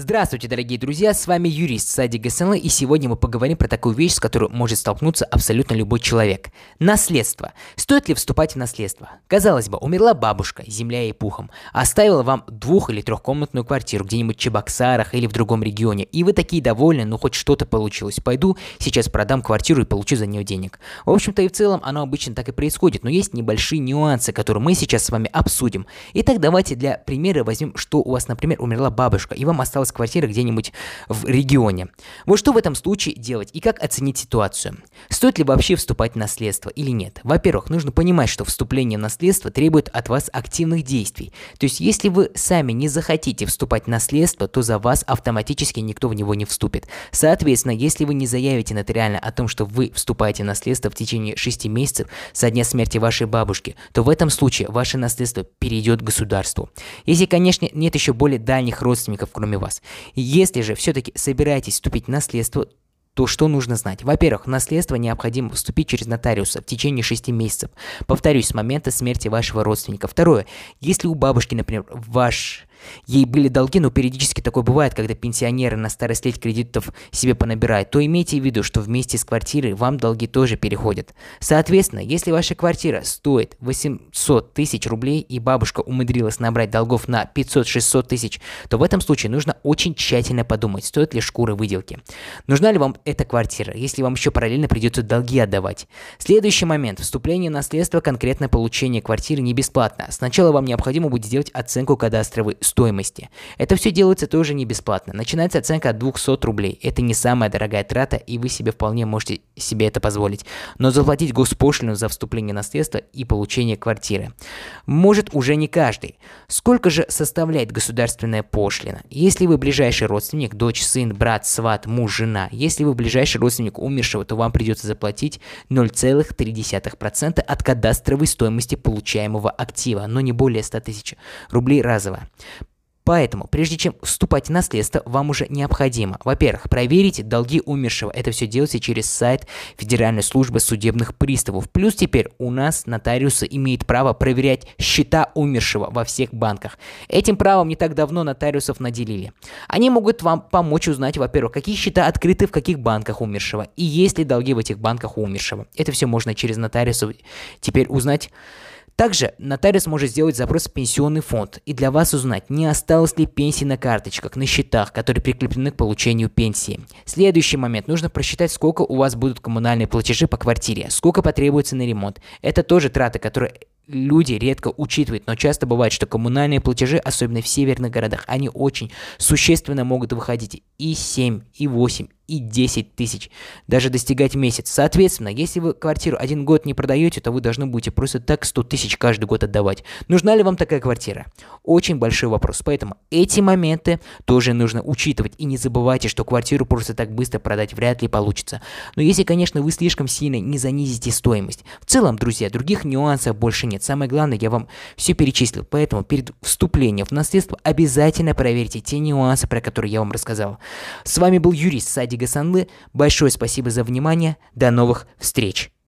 Здравствуйте, дорогие друзья, с вами юрист Сади ГСНЛ, и сегодня мы поговорим про такую вещь, с которой может столкнуться абсолютно любой человек. Наследство. Стоит ли вступать в наследство? Казалось бы, умерла бабушка, земля ей пухом, оставила вам двух- или трехкомнатную квартиру где-нибудь в Чебоксарах или в другом регионе, и вы такие довольны, ну хоть что-то получилось. Пойду сейчас продам квартиру и получу за нее денег. В общем-то и в целом оно обычно так и происходит, но есть небольшие нюансы, которые мы сейчас с вами обсудим. Итак, давайте для примера возьмем, что у вас, например, умерла бабушка, и вам осталось осталась квартира где-нибудь в регионе. Вот что в этом случае делать и как оценить ситуацию? Стоит ли вообще вступать в наследство или нет? Во-первых, нужно понимать, что вступление в наследство требует от вас активных действий. То есть, если вы сами не захотите вступать в наследство, то за вас автоматически никто в него не вступит. Соответственно, если вы не заявите нотариально о том, что вы вступаете в наследство в течение 6 месяцев со дня смерти вашей бабушки, то в этом случае ваше наследство перейдет государству. Если, конечно, нет еще более дальних родственников, кроме вас. Если же все-таки собираетесь вступить в наследство, то что нужно знать? Во-первых, наследство необходимо вступить через нотариуса в течение 6 месяцев. Повторюсь, с момента смерти вашего родственника. Второе, если у бабушки, например, ваш ей были долги, но периодически такое бывает, когда пенсионеры на старость лет кредитов себе понабирают, то имейте в виду, что вместе с квартирой вам долги тоже переходят. Соответственно, если ваша квартира стоит 800 тысяч рублей и бабушка умудрилась набрать долгов на 500-600 тысяч, то в этом случае нужно очень тщательно подумать, стоит ли шкуры выделки. Нужна ли вам эта квартира, если вам еще параллельно придется долги отдавать. Следующий момент. Вступление в наследство, конкретно получение квартиры не бесплатно. Сначала вам необходимо будет сделать оценку кадастровой стоимости. Это все делается тоже не бесплатно. Начинается оценка от 200 рублей. Это не самая дорогая трата, и вы себе вполне можете себе это позволить. Но заплатить госпошлину за вступление в наследство и получение квартиры может уже не каждый. Сколько же составляет государственная пошлина? Если вы ближайший родственник, дочь, сын, брат, сват, муж, жена, если вы ближайший родственник умершего, то вам придется заплатить 0,3% от кадастровой стоимости получаемого актива, но не более 100 тысяч рублей разово. Поэтому, прежде чем вступать в наследство, вам уже необходимо, во-первых, проверить долги умершего. Это все делается через сайт Федеральной службы судебных приставов. Плюс теперь у нас нотариусы имеют право проверять счета умершего во всех банках. Этим правом не так давно нотариусов наделили. Они могут вам помочь узнать, во-первых, какие счета открыты в каких банках умершего и есть ли долги в этих банках умершего. Это все можно через нотариусов теперь узнать. Также нотариус может сделать запрос в пенсионный фонд и для вас узнать, не осталось ли пенсии на карточках, на счетах, которые прикреплены к получению пенсии. Следующий момент. Нужно просчитать, сколько у вас будут коммунальные платежи по квартире, сколько потребуется на ремонт. Это тоже траты, которые люди редко учитывают, но часто бывает, что коммунальные платежи, особенно в северных городах, они очень существенно могут выходить и 7, и 8, и 10 тысяч, даже достигать месяц. Соответственно, если вы квартиру один год не продаете, то вы должны будете просто так 100 тысяч каждый год отдавать. Нужна ли вам такая квартира? Очень большой вопрос. Поэтому эти моменты тоже нужно учитывать. И не забывайте, что квартиру просто так быстро продать вряд ли получится. Но если, конечно, вы слишком сильно не занизите стоимость. В целом, друзья, других нюансов больше нет. Самое главное, я вам все перечислил. Поэтому перед вступлением в наследство обязательно проверьте те нюансы, про которые я вам рассказал. С вами был юрист Сади Гасанлы. Большое спасибо за внимание. До новых встреч!